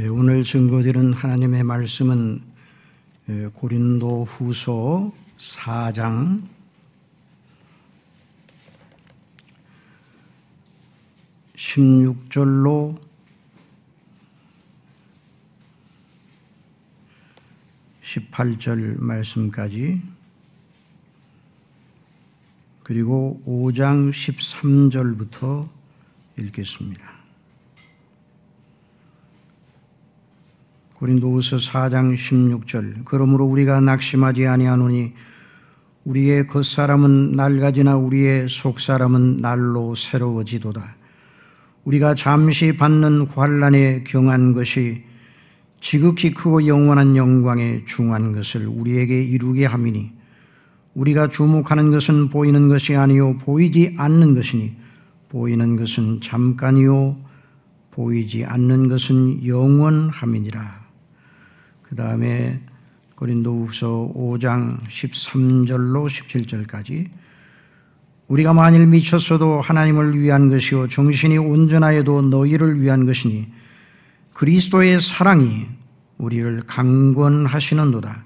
예, 오늘 증거드리는 하나님의 말씀은 예, 고린도 후서 4장 16절로 18절 말씀까지 그리고 5장 13절부터 읽겠습니다. 고린도후서 4장 16절 그러므로 우리가 낙심하지 아니하노니 우리의 겉사람은 낡아지나 우리의 속사람은 날로 새로워지도다. 우리가 잠시 받는 환란에 경한 것이 지극히 크고 영원한 영광에 중한 것을 우리에게 이루게 함이니 우리가 주목하는 것은 보이는 것이 아니요 보이지 않는 것이니 보이는 것은 잠깐이요 보이지 않는 것은 영원함이니라. 그 다음에 고린도후서 5장 13절로 17절까지 우리가 만일 미쳤어도 하나님을 위한 것이요 정신이 온전하여도 너희를 위한 것이니 그리스도의 사랑이 우리를 강권하시는도다.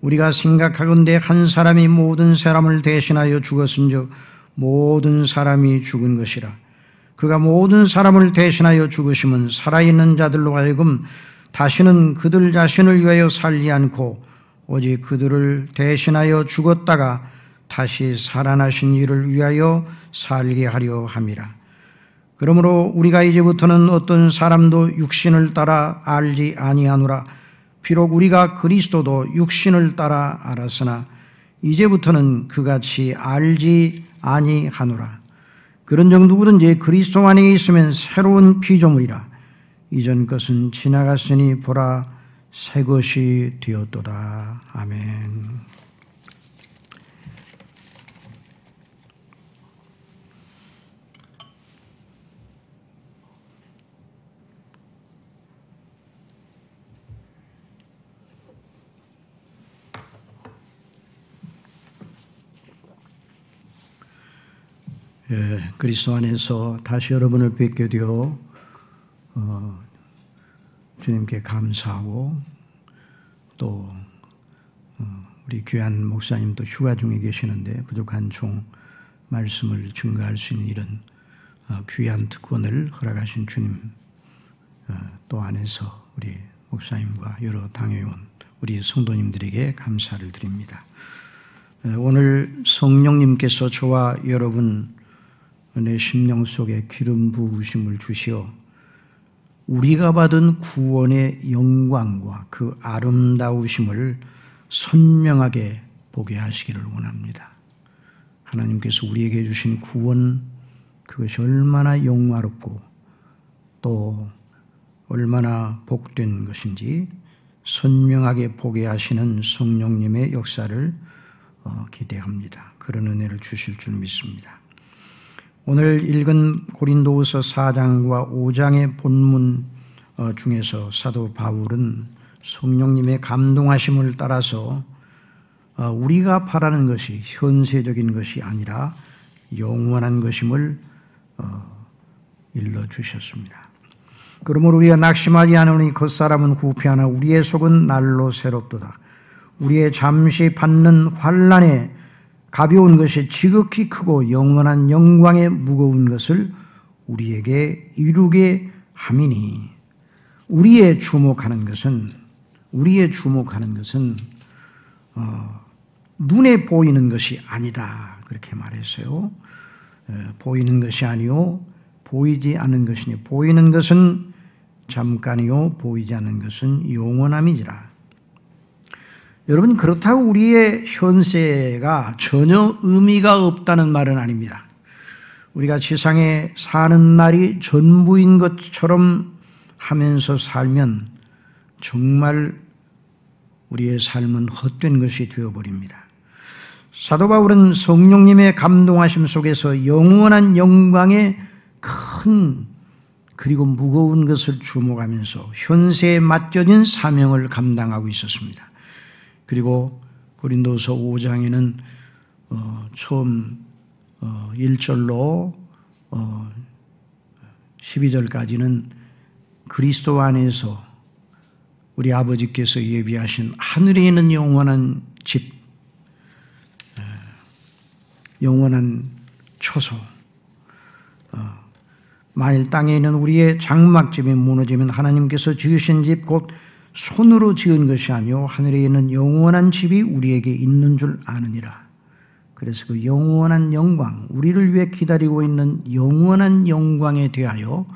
우리가 생각하건대 한 사람이 모든 사람을 대신하여 죽었은즉 모든 사람이 죽은 것이라. 그가 모든 사람을 대신하여 죽으심은 살아있는 자들로 하여금 다시는 그들 자신을 위하여 살지 않고 오직 그들을 대신하여 죽었다가 다시 살아나신 이를 위하여 살게 하려 함이라. 그러므로 우리가 이제부터는 어떤 사람도 육신을 따라 알지 아니하노라. 비록 우리가 그리스도도 육신을 따라 알았으나 이제부터는 그같이 알지 아니하노라. 그런 정 누구든지 그리스도 안에 있으면 새로운 피조물이라. 이전 것은 지나갔으니 보라 새 것이 되었도다. 아멘. 예, 그리스도 안에서 다시 여러분을 뵙게 되어 어, 주님께 감사하고 또 어, 우리 귀한 목사님도 휴가 중에 계시는데 부족한 종 말씀을 증가할 수 있는 이런 어, 귀한 특권을 허락하신 주님 어, 또 안에서 우리 목사님과 여러 당회원 우리 성도님들에게 감사를 드립니다. 오늘 성령님께서 저와 여러분 내 심령 속에 기름 부으심을 주시어 우리가 받은 구원의 영광과 그 아름다우심을 선명하게 보게 하시기를 원합니다. 하나님께서 우리에게 주신 구원 그것이 얼마나 영화롭고 또 얼마나 복된 것인지 선명하게 보게 하시는 성령님의 역사를 어, 기대합니다. 그런 은혜를 주실 줄 믿습니다. 오늘 읽은 고린도후서 4장과 5장의 본문 어, 중에서 사도 바울은 성령님의 감동하심을 따라서 어, 우리가 바라는 것이 현세적인 것이 아니라 영원한 것임을 어, 일러 주셨습니다. 그러므로 우리가 낙심하지 않으니 겉사람은 구피하나 우리의 속은 날로 새롭도다. 우리의 잠시 받는 환란에 가벼운 것이 지극히 크고 영원한 영광에 무거운 것을 우리에게 이루게 함이니 우리의 주목하는 것은 우리의 주목하는 것은 어, 눈에 보이는 것이 아니다 그렇게 말했어요. 어, 보이는 것이 아니요 보이지 않는 것이니 보이는 것은 잠깐이요 보이지 않는 것은 영원함이지라. 여러분 그렇다고 우리의 현세가 전혀 의미가 없다는 말은 아닙니다. 우리가 세상에 사는 날이 전부인 것처럼 하면서 살면 정말 우리의 삶은 헛된 것이 되어버립니다. 사도 바울은 성령님의 감동하심 속에서 영원한 영광의 큰 그리고 무거운 것을 주목하면서 현세에 맡겨진 사명을 감당하고 있었습니다. 그리고 고린도서 5장에는 어, 처음 어, 1절로 어, 12절까지는 그리스도 안에서 우리 아버지께서 예비하신 하늘에 있는 영원한 집, 영원한 초소. 어, 만일 땅에 있는 우리의 장막집이 무너지면 하나님께서 지으신 집 곧 손으로 지은 것이 아니요 하늘에 있는 영원한 집이 우리에게 있는 줄 아느니라. 그래서 그 영원한 영광, 우리를 위해 기다리고 있는 영원한 영광에 대하여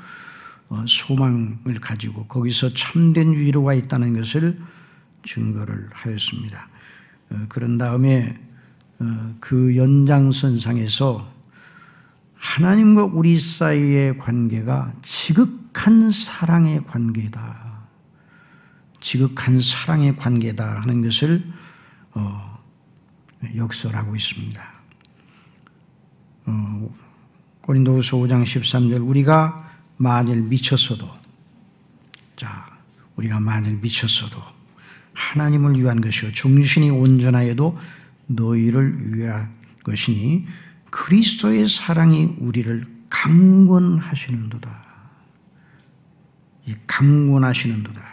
어, 소망을 가지고 거기서 참된 위로가 있다는 것을 증거를 하였습니다. 어, 그런 다음에 어, 그 연장선상에서 하나님과 우리 사이의 관계가 지극한 사랑의 관계다. 지극한 사랑의 관계다 하는 것을 역설하고 있습니다. 고린도후서 5장 13절 우리가 만일 미쳤어도 자 우리가 만일 미쳤어도 하나님을 위한 것이요 중신이 온전하여도 너희를 위한 것이니 그리스도의 사랑이 우리를 강권하시는도다. 이 강권하시는도다.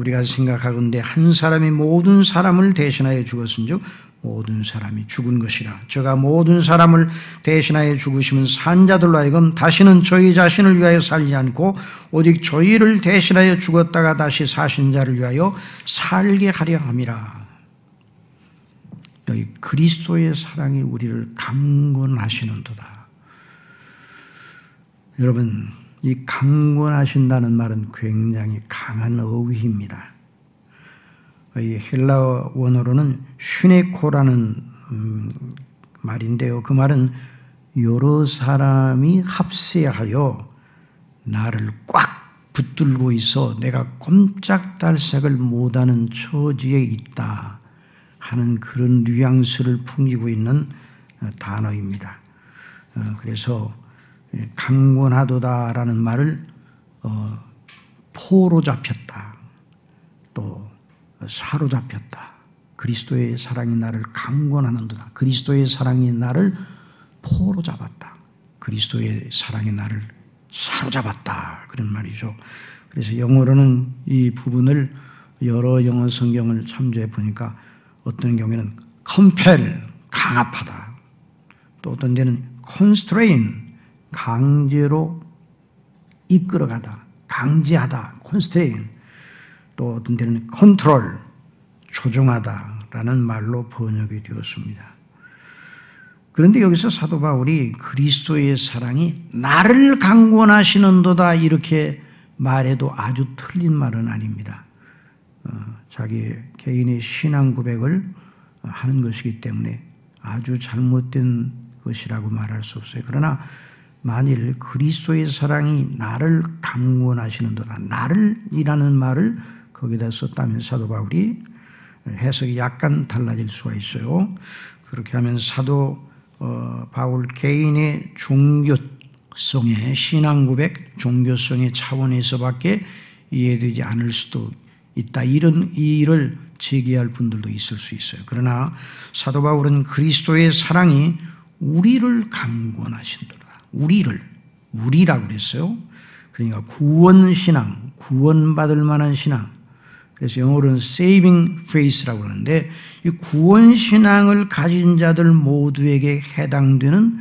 우리가 생각하건대 한 사람이 모든 사람을 대신하여 죽었은즉 모든 사람이 죽은 것이라. 저가 모든 사람을 대신하여 죽으시면 산자들로 하여금 다시는 저희 자신을 위하여 살지 않고 오직 저희를 대신하여 죽었다가 다시 사신 자를 위하여 살게 하려 함이라. 여기 그리스도의 사랑이 우리를 강권하시는도다. 여러분, 이 강권하신다는 말은 굉장히 강한 어휘입니다. 이 헬라 원어로는 슈네코라는 음, 말인데요. 그 말은 여러 사람이 합세하여 나를 꽉 붙들고 있어 내가 꼼짝달싹을 못하는 처지에 있다 하는 그런 뉘앙스를 풍기고 있는 어, 단어입니다. 어, 그래서 강권하도다라는 말을 어, 포로 잡혔다. 또 사로잡혔다. 그리스도의 사랑이 나를 강권하는도다. 그리스도의 사랑이 나를 포로 잡았다. 그리스도의 사랑이 나를 사로잡았다. 그런 말이죠. 그래서 영어로는 이 부분을 여러 영어 성경을 참조해 보니까 어떤 경우에는 compel, 강압하다. 또 어떤 데는 constrain, 강제로 이끌어가다. 강제하다. constrain. 또 어떤 때는 컨트롤, 조종하다라는 말로 번역이 되었습니다. 그런데 여기서 사도 바울이 그리스도의 사랑이 나를 강권하시는도다 이렇게 말해도 아주 틀린 말은 아닙니다. 어, 자기 개인의 신앙 고백을 하는 것이기 때문에 아주 잘못된 것이라고 말할 수 없어요. 그러나 만일 그리스도의 사랑이 나를 강권하시는도다, 나를이라는 말을 거기다 썼다면 사도 바울이 해석이 약간 달라질 수가 있어요. 그렇게 하면 사도 어, 바울 개인의 종교성의 신앙 고백, 종교성의 차원에서밖에 이해되지 않을 수도 있다. 이런 일을 제기할 분들도 있을 수 있어요. 그러나 사도 바울은 그리스도의 사랑이 우리를 강권하신도다. 우리를 우리라고 그랬어요. 그러니까 구원 신앙, 구원받을 만한 신앙, 그래서 영어로는 saving faith라고 하는데 이 구원 신앙을 가진 자들 모두에게 해당되는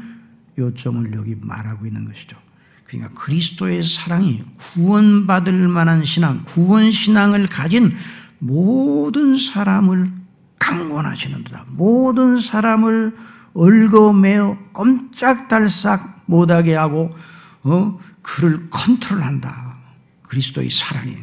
요점을 여기 말하고 있는 것이죠. 그러니까 그리스도의 사랑이 구원받을 만한 신앙, 구원 신앙을 가진 모든 사람을 강권하시는도다. 모든 사람을 얽어매어 꼼짝달싹 못하게 하고 어? 그를 컨트롤한다. 그리스도의 사랑이.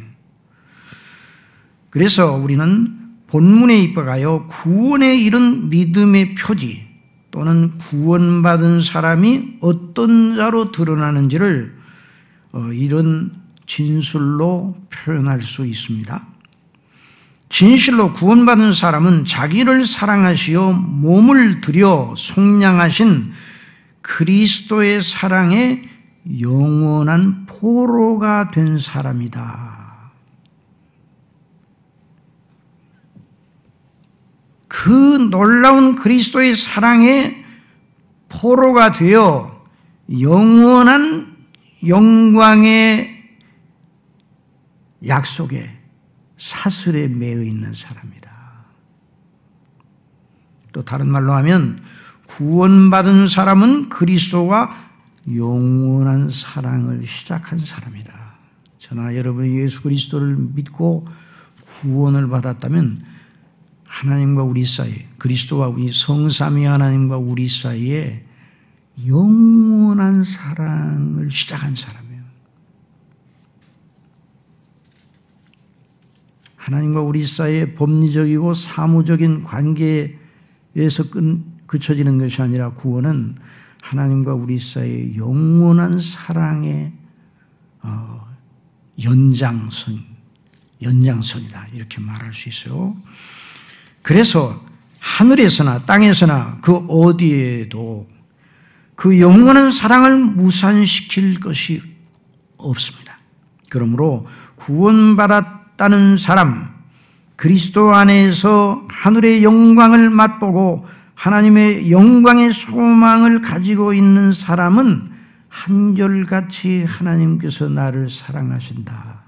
그래서 우리는 본문에 입각하여 구원에 이른 믿음의 표지 또는 구원받은 사람이 어떤 자로 드러나는지를 어, 이런 진술로 표현할 수 있습니다. 진실로 구원받은 사람은 자기를 사랑하시어 몸을 들여 속량하신 그리스도의 사랑에 영원한 포로가 된 사람이다. 그 놀라운 그리스도의 사랑에 포로가 되어 영원한 영광의 약속에 사슬에 매여 있는 사람이다. 또 다른 말로 하면 구원받은 사람은 그리스도와 영원한 사랑을 시작한 사람이다. 저나 여러분이 예수 그리스도를 믿고 구원을 받았다면 하나님과 우리 사이, 그리스도와 우리 성삼위 하나님과 우리 사이에 영원한 사랑을 시작한 사람이에요. 하나님과 우리 사이의 법리적이고 사무적인 관계에서 끝, 그쳐지는 것이 아니라 구원은 하나님과 우리 사이의 영원한 사랑의 어, 연장선, 연장선이다. 이렇게 말할 수 있어요. 그래서 하늘에서나 땅에서나 그 어디에도 그 영원한 사랑을 무산시킬 것이 없습니다. 그러므로 구원받았다는 사람, 그리스도 안에서 하늘의 영광을 맛보고 하나님의 영광의 소망을 가지고 있는 사람은 한결같이 하나님께서 나를 사랑하신다.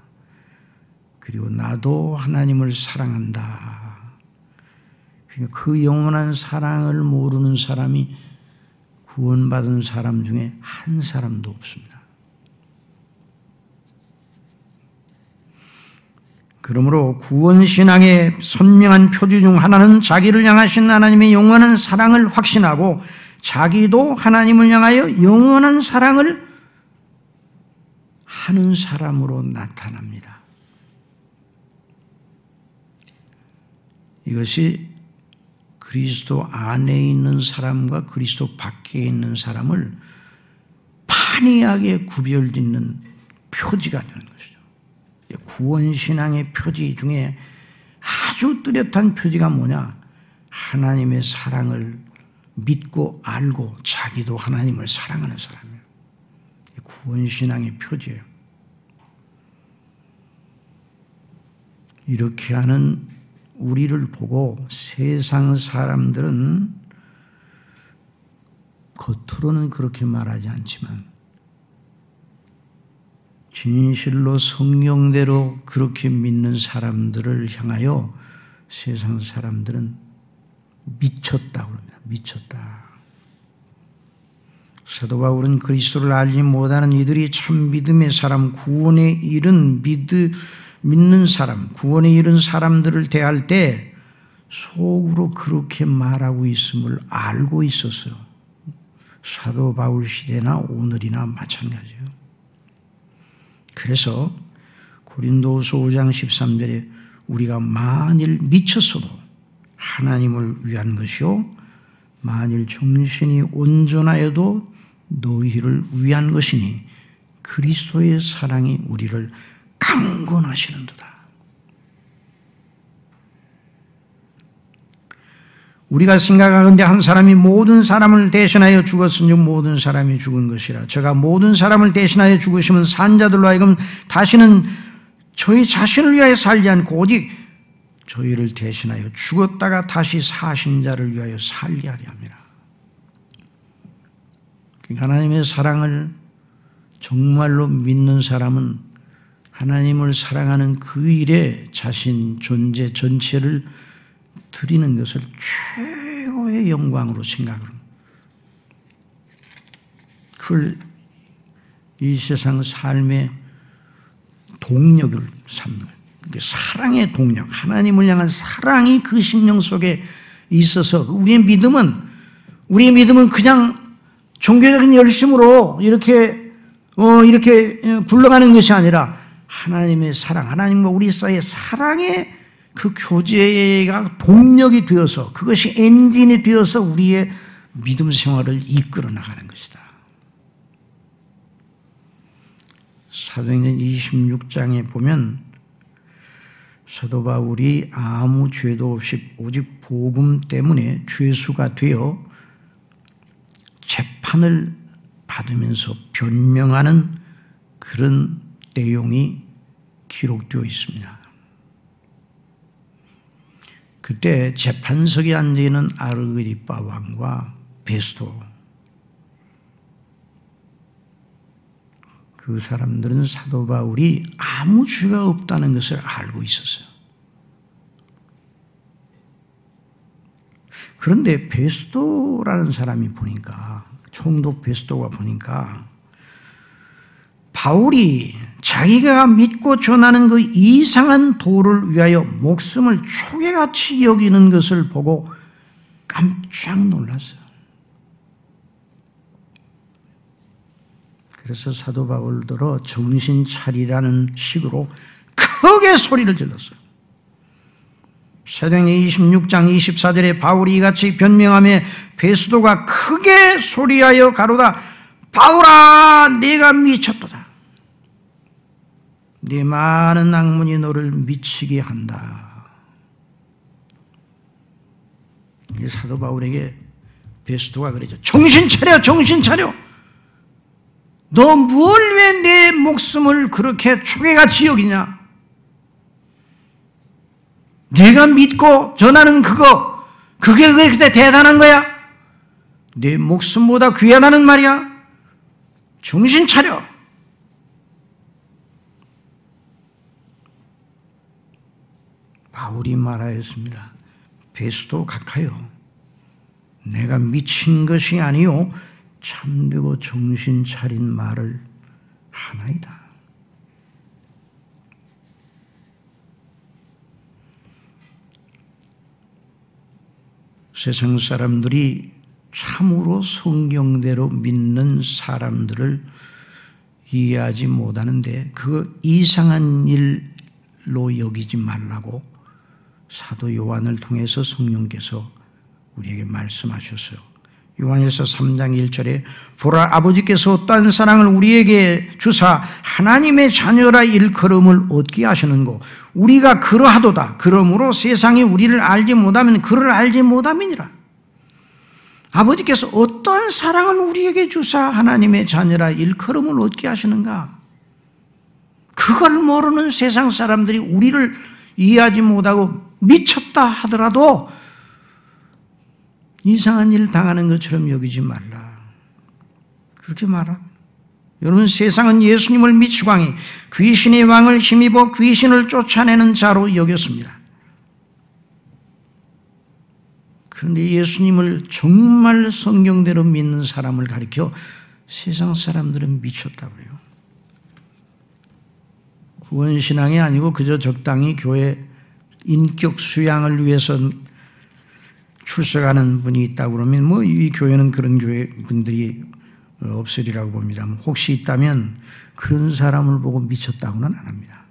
그리고 나도 하나님을 사랑한다. 그러니까 그 영원한 사랑을 모르는 사람이 구원받은 사람 중에 한 사람도 없습니다. 그러므로 구원신앙의 선명한 표지 중 하나는 자기를 향하신 하나님의 영원한 사랑을 확신하고 자기도 하나님을 향하여 영원한 사랑을 하는 사람으로 나타납니다. 이것이 그리스도 안에 있는 사람과 그리스도 밖에 있는 사람을 판이하게 구별짓는 표지가 되는 것이죠. 구원신앙의 표지 중에 아주 뚜렷한 표지가 뭐냐? 하나님의 사랑을 믿고 알고 자기도 하나님을 사랑하는 사람이에요. 구원신앙의 표지예요. 이렇게 하는 우리를 보고 세상 사람들은 겉으로는 그렇게 말하지 않지만 진실로 성령대로 그렇게 믿는 사람들을 향하여 세상 사람들은 미쳤다 그럽니다. 미쳤다. 사도 바울은 그리스도를 알지 못하는 이들이 참 믿음의 사람, 구원에 이른 믿음, 믿는 사람, 구원에 이른 사람들을 대할 때 속으로 그렇게 말하고 있음을 알고 있었어요. 사도 바울 시대나 오늘이나 마찬가지예요. 그래서 고린도서 5장 13절에 우리가 만일 미쳤어도 하나님을 위한 것이요 만일 정신이 온전하여도 너희를 위한 것이니 그리스도의 사랑이 우리를 강권하시는도다. 우리가 생각하건대 한 사람이 모든 사람을 대신하여 죽었으니 모든 사람이 죽은 것이라. 제가 모든 사람을 대신하여 죽으시면 산자들로 하여금 다시는 저희 자신을 위하여 살지 않고 오직 저희를 대신하여 죽었다가 다시 사신 자를 위하여 살게 하려 합니다. 그러니까 하나님의 사랑을 정말로 믿는 사람은 하나님을 사랑하는 그 일에 자신 존재 전체를 드리는 것을 최고의 영광으로 생각합니다. 그걸 이 세상 삶의 동력을 삼는 거예요. 사랑의 동력, 하나님을 향한 사랑이 그 심령 속에 있어서 우리의 믿음은 우리의 믿음은 그냥 종교적인 열심으로 이렇게 어 이렇게 굴러가는 것이 아니라 하나님의 사랑, 하나님과 우리 사이의 사랑의 그 교제가 동력이 되어서 그것이 엔진이 되어서 우리의 믿음 생활을 이끌어 나가는 것이다. 사도행전 26장에 보면 사도 바울이 아무 죄도 없이 오직 복음 때문에 죄수가 되어 재판을 받으면서 변명하는 그런 내용이 기록되어 있습니다. 그때 재판석에 앉아 있는 아르그리빠 왕과 베스토 그 사람들은 사도 바울이 아무 죄가 없다는 것을 알고 있었어요. 그런데 베스토라는 사람이 보니까 총독 베스토가 보니까 바울이 자기가 믿고 전하는 그 이상한 도를 위하여 목숨을 초계같이 여기는 것을 보고 깜짝 놀랐어요. 그래서 사도 바울 들어 정신 차리라는 식으로 크게 소리를 질렀어요. 사도행전 26장 24절에 바울이 이같이 변명하며 베스도가 크게 소리하여 가로다 바울아 네가 미쳤도다. 네 많은 악문이 너를 미치게 한다. 사도 바울에게 베스도가 그러죠. 정신 차려, 정신 차려. 너뭘왜내 목숨을 그렇게 초계같이 여기냐? 네가 믿고 전하는 그거, 그게 그렇게 대단한 거야? 내 목숨보다 귀하다는 말이야? 정신 차려. 바울이 말하였습니다. 베스도 각하여. 내가 미친 것이 아니요 참되고 정신 차린 말을 하나이다. 세상 사람들이 참으로 성경대로 믿는 사람들을 이해하지 못하는데 그 이상한 일로 여기지 말라고 사도 요한을 통해서 성령께서 우리에게 말씀하셨어요. 요한일서 3장 1절에 보라 아버지께서 어떠한 사랑을 우리에게 주사 하나님의 자녀라 일컬음을 얻게 하시는고 우리가 그러하도다. 그러므로 세상이 우리를 알지 못하면 그를 알지 못함이니라. 아버지께서 어떠한 사랑을 우리에게 주사 하나님의 자녀라 일컬음을 얻게 하시는가? 그걸 모르는 세상 사람들이 우리를 이해하지 못하고 미쳤다 하더라도 이상한 일 당하는 것처럼 여기지 말라. 그렇게 말하. 여러분 세상은 예수님을 미치광이 귀신의 왕을 힘입어 귀신을 쫓아내는 자로 여겼습니다. 그런데 예수님을 정말 성경대로 믿는 사람을 가리켜 세상 사람들은 미쳤다고 그래요. 구원신앙이 아니고 그저 적당히 교회 인격 수양을 위해서 출석하는 분이 있다고 그러면 뭐 이 교회는 그런 교회 분들이 없으리라고 봅니다. 혹시 있다면 그런 사람을 보고 미쳤다고는 안 합니다.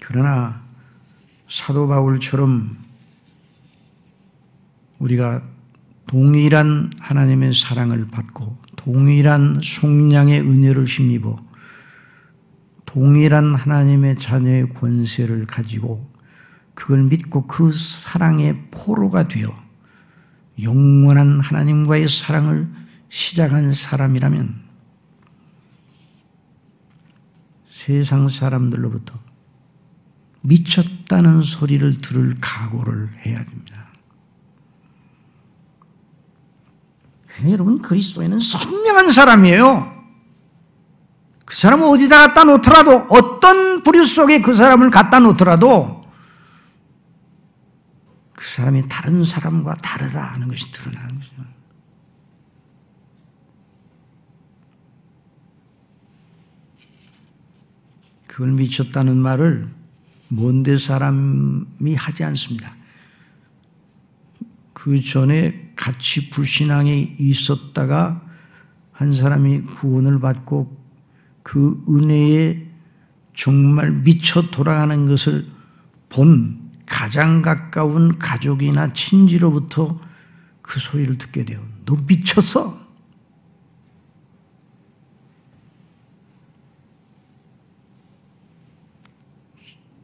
그러나 사도 바울처럼 우리가 동일한 하나님의 사랑을 받고 동일한 속량의 은혜를 힘입어 동일한 하나님의 자녀의 권세를 가지고 그걸 믿고 그 사랑의 포로가 되어 영원한 하나님과의 사랑을 시작한 사람이라면 세상 사람들로부터 미쳤다는 소리를 들을 각오를 해야 됩니다. 여러분, 그리스도에는 선명한 사람이에요. 그 사람을 어디다 갖다 놓더라도 어떤 부류 속에 그 사람을 갖다 놓더라도 그 사람이 다른 사람과 다르다 하는 것이 드러나는 거죠. 그걸 미쳤다는 말을 먼데 사람이 하지 않습니다. 그 전에 같이 불신앙에 있었다가 한 사람이 구원을 받고 그 은혜에 정말 미쳐 돌아가는 것을 본 가장 가까운 가족이나 친지로부터 그 소리를 듣게 돼요. 너 미쳤어?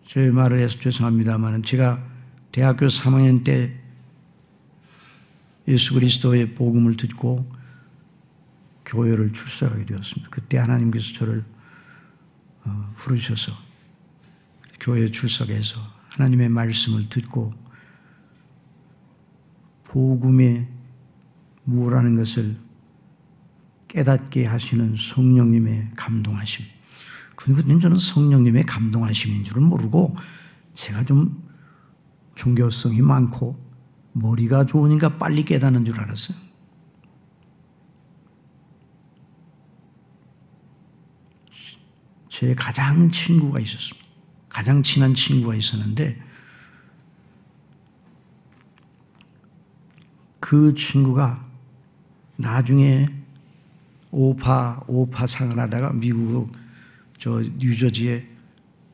제 말을 해서 죄송합니다만 제가 대학교 3학년 때 예수 그리스도의 복음을 듣고 교회를 출석하게 되었습니다. 그때 하나님께서 저를 어, 부르셔서 교회에 출석해서 하나님의 말씀을 듣고 복음의 무라는 것을 깨닫게 하시는 성령님의 감동하심 그리고 저는 성령님의 감동하심인 줄은 모르고 제가 좀 종교성이 많고 머리가 좋으니까 빨리 깨닫는 줄 알았어요. 제 가장 친구가 있었습니다. 가장 친한 친구가 있었는데 그 친구가 나중에 오파 오파 상을 하다가 미국 저 뉴저지에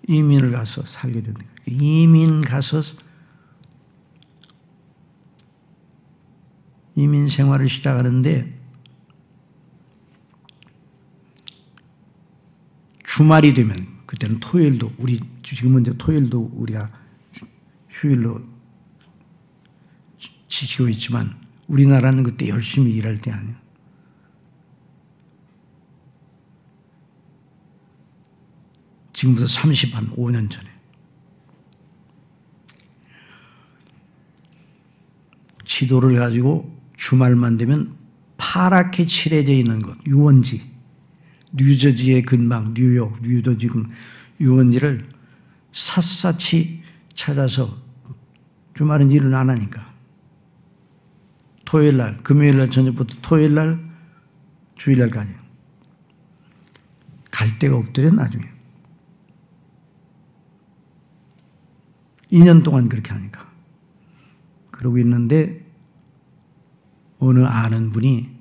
이민을 가서 살게 된 거예요. 이민 가서 이민 생활을 시작하는데 주말이 되면 그때는 토요일도 우리 지금은 이제 토요일도 우리가 휴일로 지키고 있지만 우리나라는 그때 열심히 일할 때 아니에요. 지금부터 30 한 5년 전에 지도를 가지고 주말만 되면 파랗게 칠해져 있는 곳 유원지. 뉴저지의 근방 뉴욕 뉴저지 유원지를 샅샅이 찾아서 주말은 일을 안 하니까. 토요일 날 금요일 날 저녁부터 토요일 날 주일 날까지 갈 데가 없더래 나중에. 2년 동안 그렇게 하니까. 그러고 있는데 어느 아는 분이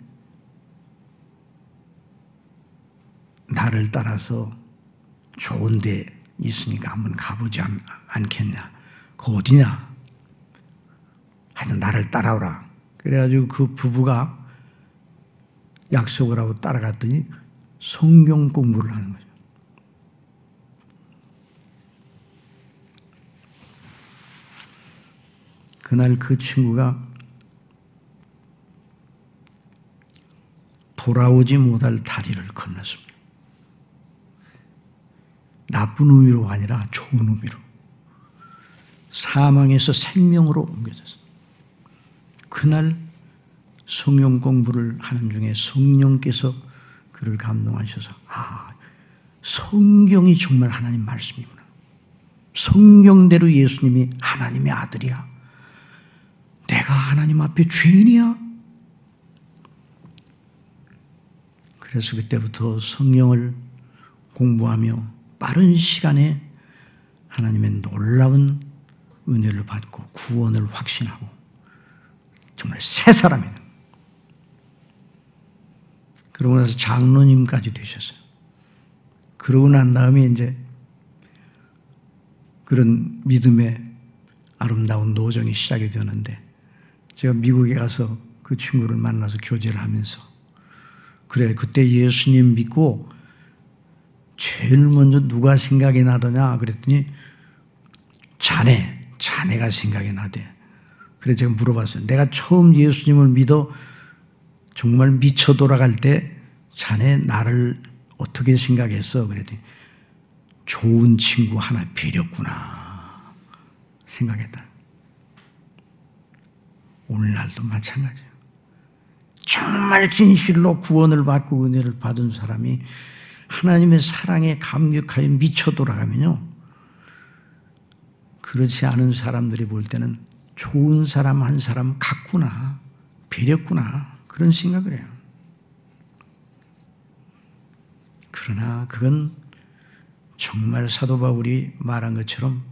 나를 따라서 좋은 데 있으니까 한번 가보지 않, 않겠냐. 그 어디냐? 하여튼 나를 따라오라. 그래가지고 그 부부가 약속을 하고 따라갔더니 성경 공부를 하는 거죠. 그날 그 친구가 돌아오지 못할 다리를 건넜습니다. 나쁜 의미로가 아니라 좋은 의미로. 사망에서 생명으로 옮겨졌습니다. 그날 성령 공부를 하는 중에 성령께서 그를 감동하셔서, 아, 성경이 정말 하나님 말씀이구나. 성경대로 예수님이 하나님의 아들이야. 내가 하나님 앞에 죄인이야? 그래서 그때부터 성령을 공부하며 빠른 시간에 하나님의 놀라운 은혜를 받고 구원을 확신하고 정말 새 사람이 된 그러고 나서 장로님까지 되셨어요. 그러고 난 다음에 이제 그런 믿음의 아름다운 노정이 시작이 되는데 제가 미국에 가서 그 친구를 만나서 교제를 하면서 그래 그때 예수님 믿고 제일 먼저 누가 생각이 나더냐 그랬더니 자네 자네가 생각이 나대. 그래 제가 물어봤어요. 내가 처음 예수님을 믿어 정말 미쳐 돌아갈 때 자네 나를 어떻게 생각했어? 그랬더니 좋은 친구 하나 빌렸구나 생각했다. 오늘날도 마찬가지예요. 정말 진실로 구원을 받고 은혜를 받은 사람이 하나님의 사랑에 감격하여 미쳐 돌아가면요. 그렇지 않은 사람들이 볼 때는 좋은 사람 한 사람 같구나, 배렸구나, 그런 생각을 해요. 그러나 그건 정말 사도 바울이 말한 것처럼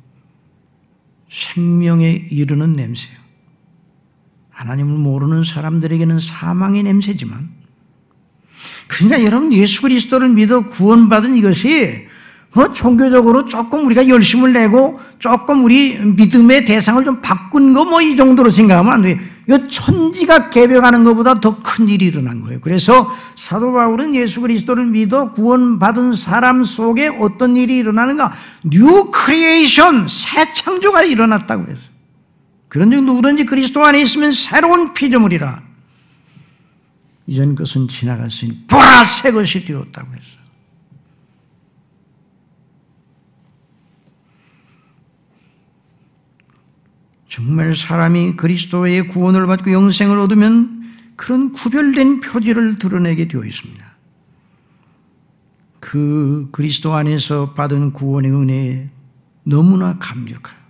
생명에 이르는 냄새예요. 하나님을 모르는 사람들에게는 사망의 냄새지만 그러니까 여러분 예수 그리스도를 믿어 구원받은 이것이 뭐 종교적으로 조금 우리가 열심을 내고 조금 우리 믿음의 대상을 좀 바꾼 거 뭐 이 정도로 생각하면 안 돼요. 이 천지가 개벽하는 것보다 더 큰 일이 일어난 거예요. 그래서 사도 바울은 예수 그리스도를 믿어 구원받은 사람 속에 어떤 일이 일어나는가? new creation, 새 창조가 일어났다고 그랬어요. 그런 즉 누구든지 그리스도 안에 있으면 새로운 피조물이라. 이전 것은 지나갔으니 보라 새 것이 되었다고 했어요. 정말 사람이 그리스도의 구원을 받고 영생을 얻으면 그런 구별된 표지를 드러내게 되어 있습니다. 그 그리스도 안에서 받은 구원의 은혜에 너무나 감격해요.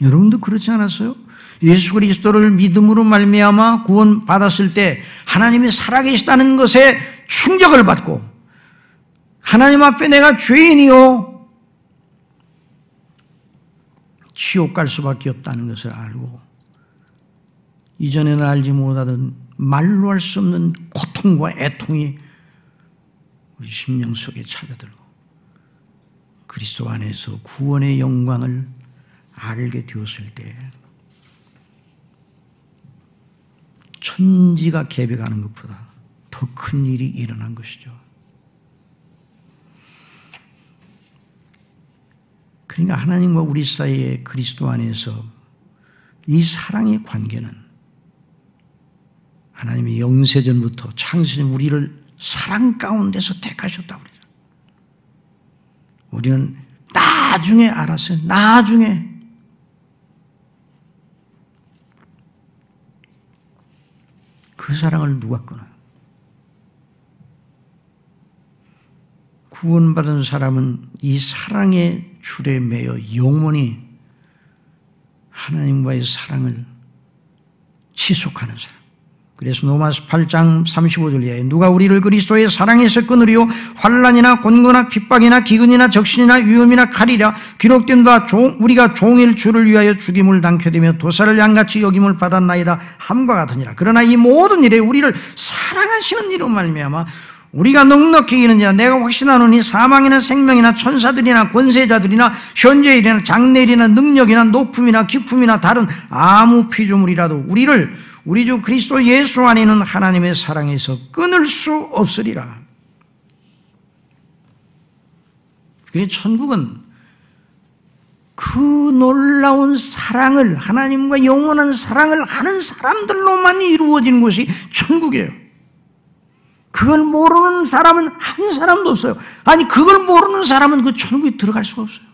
여러분도 그렇지 않았어요? 예수 그리스도를 믿음으로 말미암아 구원 받았을 때 하나님이 살아계시다는 것에 충격을 받고 하나님 앞에 내가 죄인이요 지옥 갈 수밖에 없다는 것을 알고 이전에는 알지 못하던 말로 할 수 없는 고통과 애통이 우리 심령 속에 찾아들고 그리스도 안에서 구원의 영광을 알게 되었을 때 천지가 개벽하는 것보다 더 큰 일이 일어난 것이죠. 그러니까 하나님과 우리 사이에 그리스도 안에서 이 사랑의 관계는 하나님이 영세전부터 창세전 우리를 사랑 가운데서 택하셨다고 그러죠. 우리는 나중에 알았어요. 나중에. 그 사랑을 누가 끊어? 구원받은 사람은 이 사랑의 줄에 매여 영원히 하나님과의 사랑을 지속하는 사람. 그래서 로마서 8장 35절에 누가 우리를 그리스도의 사랑에서 끊으리요 환란이나 곤고나 핍박이나 기근이나 적신이나 위험이나 칼이라 기록된 바 종, 우리가 종일 주를 위하여 죽임을 당케 되며 도사를 양같이 여김을 받았나이다 함과 같으니라. 그러나 이 모든 일에 우리를 사랑하시는 이로 말미암아 우리가 넉넉히 이기는지라 내가 확신하노니 사망이나 생명이나 천사들이나 권세자들이나 현재일이나 장래일이나 능력이나 높음이나 기품이나 다른 아무 피조물이라도 우리를 우리 주 그리스도 예수 안에 있는 하나님의 사랑에서 끊을 수 없으리라. 그래 천국은 그 놀라운 사랑을 하나님과 영원한 사랑을 하는 사람들로만 이루어진 곳이 천국이에요. 그걸 모르는 사람은 한 사람도 없어요. 아니 그걸 모르는 사람은 그 천국에 들어갈 수가 없어요.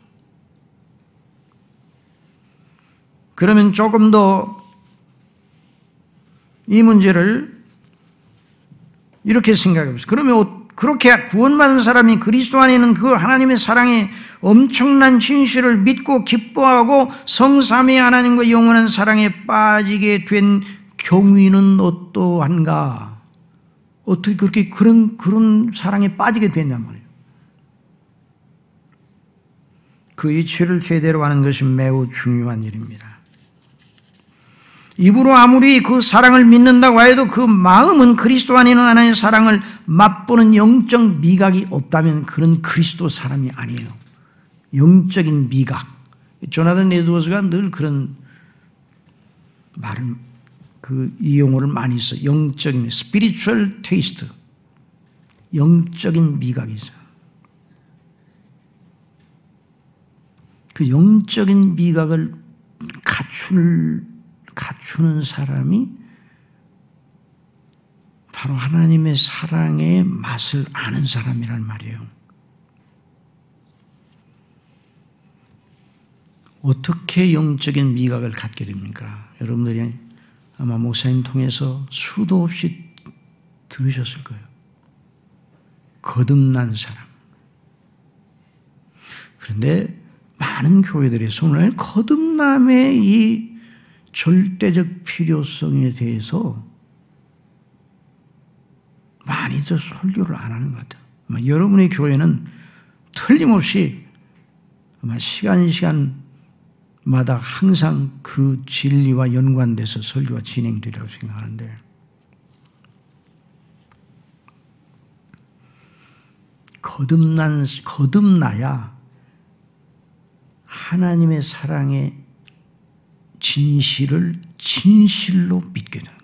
그러면 조금 더 이 문제를 이렇게 생각해 보세요. 그러면 그렇게 구원받은 사람이 그리스도 안에 있는 그 하나님의 사랑의 엄청난 진실을 믿고 기뻐하고 성삼위 하나님과 영원한 사랑에 빠지게 된 경위는 어떠한가? 어떻게 그렇게 그런, 그런 사랑에 빠지게 됐냔 말이에요. 그 이치를 제대로 하는 것이 매우 중요한 일입니다. 입으로 아무리 그 사랑을 믿는다고 해도 그 마음은 그리스도 있는 하나님의 사랑을 맛보는 영적 미각이 없다면 그런 그리스도 사람이 아니에요. 영적인 미각. 조나단 에드워즈가 늘 그런 말을 그 이 용어를 많이 써. 영적인 spiritual. 영적인 미각이 있어요. 그 영적인 미각을 갖출 갖추는 사람이 바로 하나님의 사랑의 맛을 아는 사람이란 말이에요. 어떻게 영적인 미각을 갖게 됩니까? 여러분들이 아마 목사님 통해서 수도 없이 들으셨을 거예요. 거듭난 사람. 그런데 많은 교회들에서 오늘 거듭남의 이 절대적 필요성에 대해서 많이 저 설교를 안 하는 것 같아요. 여러분의 교회는 틀림없이 아마 시간 시간 마다 항상 그 진리와 연관돼서 설교가 진행되리라고 생각하는데 거듭난 거듭나야 하나님의 사랑의 진실을 진실로 믿게 되는 거예요.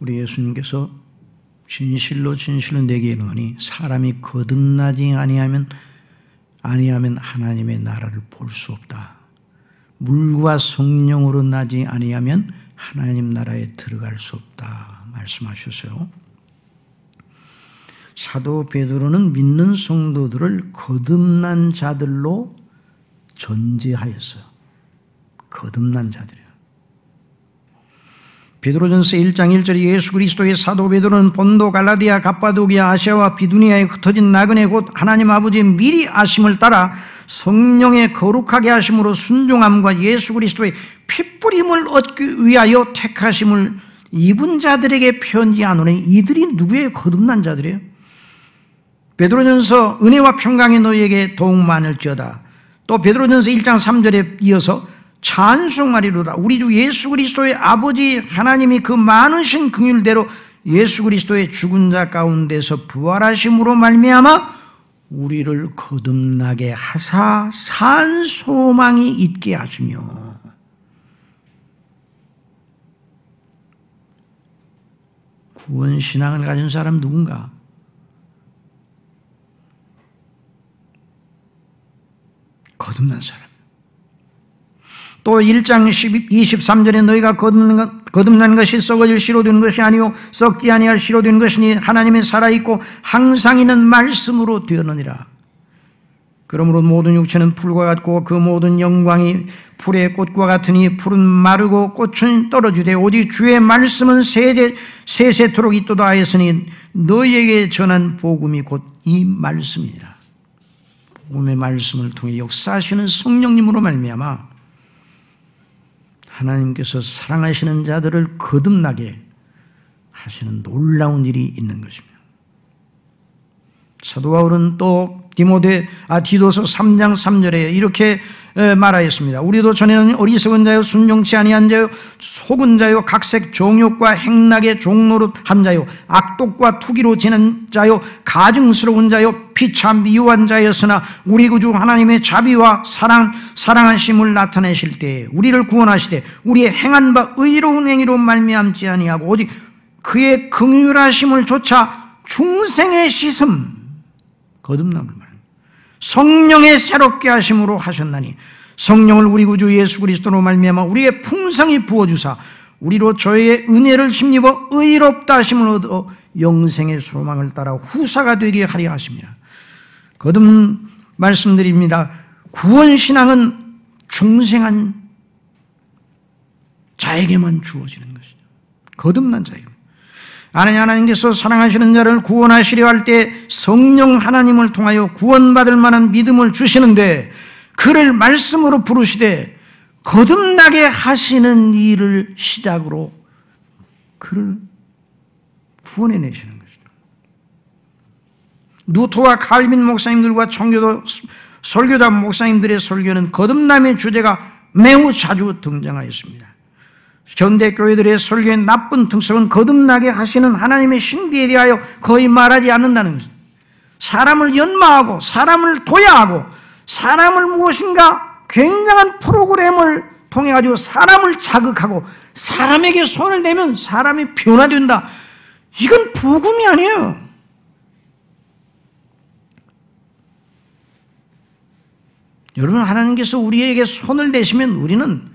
우리 예수님께서 진실로 진실로 내게 이르노니 사람이 거듭나지 아니하면 아니하면 하나님의 나라를 볼 수 없다. 물과 성령으로 나지 아니하면 하나님 나라에 들어갈 수 없다 말씀하셨어요. 사도 베드로는 믿는 성도들을 거듭난 자들로 전제하였어요. 거듭난 자들이에요. 베드로전서 1장 1절에 예수 그리스도의 사도 베드로는 본도 갈라디아 갑바도기아 아시아와 비두니아에 흩어진 나그네 곧 하나님 아버지의 미리 아심을 따라 성령의 거룩하게 하심으로 순종함과 예수 그리스도의 핏뿌림을 얻기 위하여 택하심을 입은 자들에게 편지하노니 이들이 누구의 거듭난 자들이에요? 베드로전서 은혜와 평강이 너희에게 더욱 많을지어다. 또 베드로전서 1장 3절에 이어서 찬송하리로다. 우리 주 예수 그리스도의 아버지 하나님이 그 많으신 긍휼대로 예수 그리스도의 죽은 자 가운데서 부활하심으로 말미암아 우리를 거듭나게 하사 산 소망이 있게 하시며 구원 신앙을 가진 사람 누군가? 거듭난 사람. 또 1장 23절에 너희가 거듭난 것이 썩어질 시로 된 것이 아니요 썩지 아니할 시로 된 것이니 하나님이 살아있고 항상 있는 말씀으로 되었느니라. 그러므로 모든 육체는 풀과 같고 그 모든 영광이 풀의 꽃과 같으니 풀은 마르고 꽃은 떨어지되 오직 주의 말씀은 세대, 세세토록 있도다 하였으니 너희에게 전한 복음이 곧 이 말씀이니라. 복음의 말씀을 통해 역사하시는 성령님으로 말미암아 하나님께서 사랑하시는 자들을 거듭나게 하시는 놀라운 일이 있는 것입니다. 사도 바울은 또 디모데 아 디도서 3장 3절에 이렇게 말하였습니다. 우리도 전에는 어리석은 자요 순종치 아니한 자요 속은 자요 각색 정욕과 행락의 종로로 한 자요 악독과 투기로 지는 자요 가증스러운 자요 피참 미워한 자였으나 우리 구주 하나님의 자비와 사랑 사랑하심을 나타내실 때 우리를 구원하시되 우리의 행한 바 의로운 행위로 말미암지 아니하고 오직 그의 긍휼하심을 조차 중생의 시슴 거듭남을 말 성령의 새롭게 하심으로 하셨나니 성령을 우리 구주 예수 그리스도로 말미암아 우리의 풍성히 부어 주사 우리로 저의 은혜를 힘입어 의롭다 하심을 얻어 영생의 소망을 따라 후사가 되게 하려 하십니다. 거듭 말씀드립니다. 구원 신앙은 중생한 자에게만 주어지는 것이죠. 거듭난 자에게. 하나님께서 사랑하시는 자를 구원하시려 할 때 성령 하나님을 통하여 구원받을 만한 믿음을 주시는데 그를 말씀으로 부르시되 거듭나게 하시는 일을 시작으로 그를 구원해 내시는 것이죠. 누토와 칼빈 목사님들과 청교도 설교자 목사님들의 설교는 거듭남의 주제가 매우 자주 등장하였습니다. 현대 교회들의 설교의 나쁜 특성은 거듭나게 하시는 하나님의 신비에 대하여 거의 말하지 않는다는 것입니다. 사람을 연마하고 사람을 도야하고 사람을 무엇인가 굉장한 프로그램을 통해 가지고 사람을 자극하고 사람에게 손을 대면 사람이 변화된다. 이건 복음이 아니에요. 여러분 하나님께서 우리에게 손을 대시면 우리는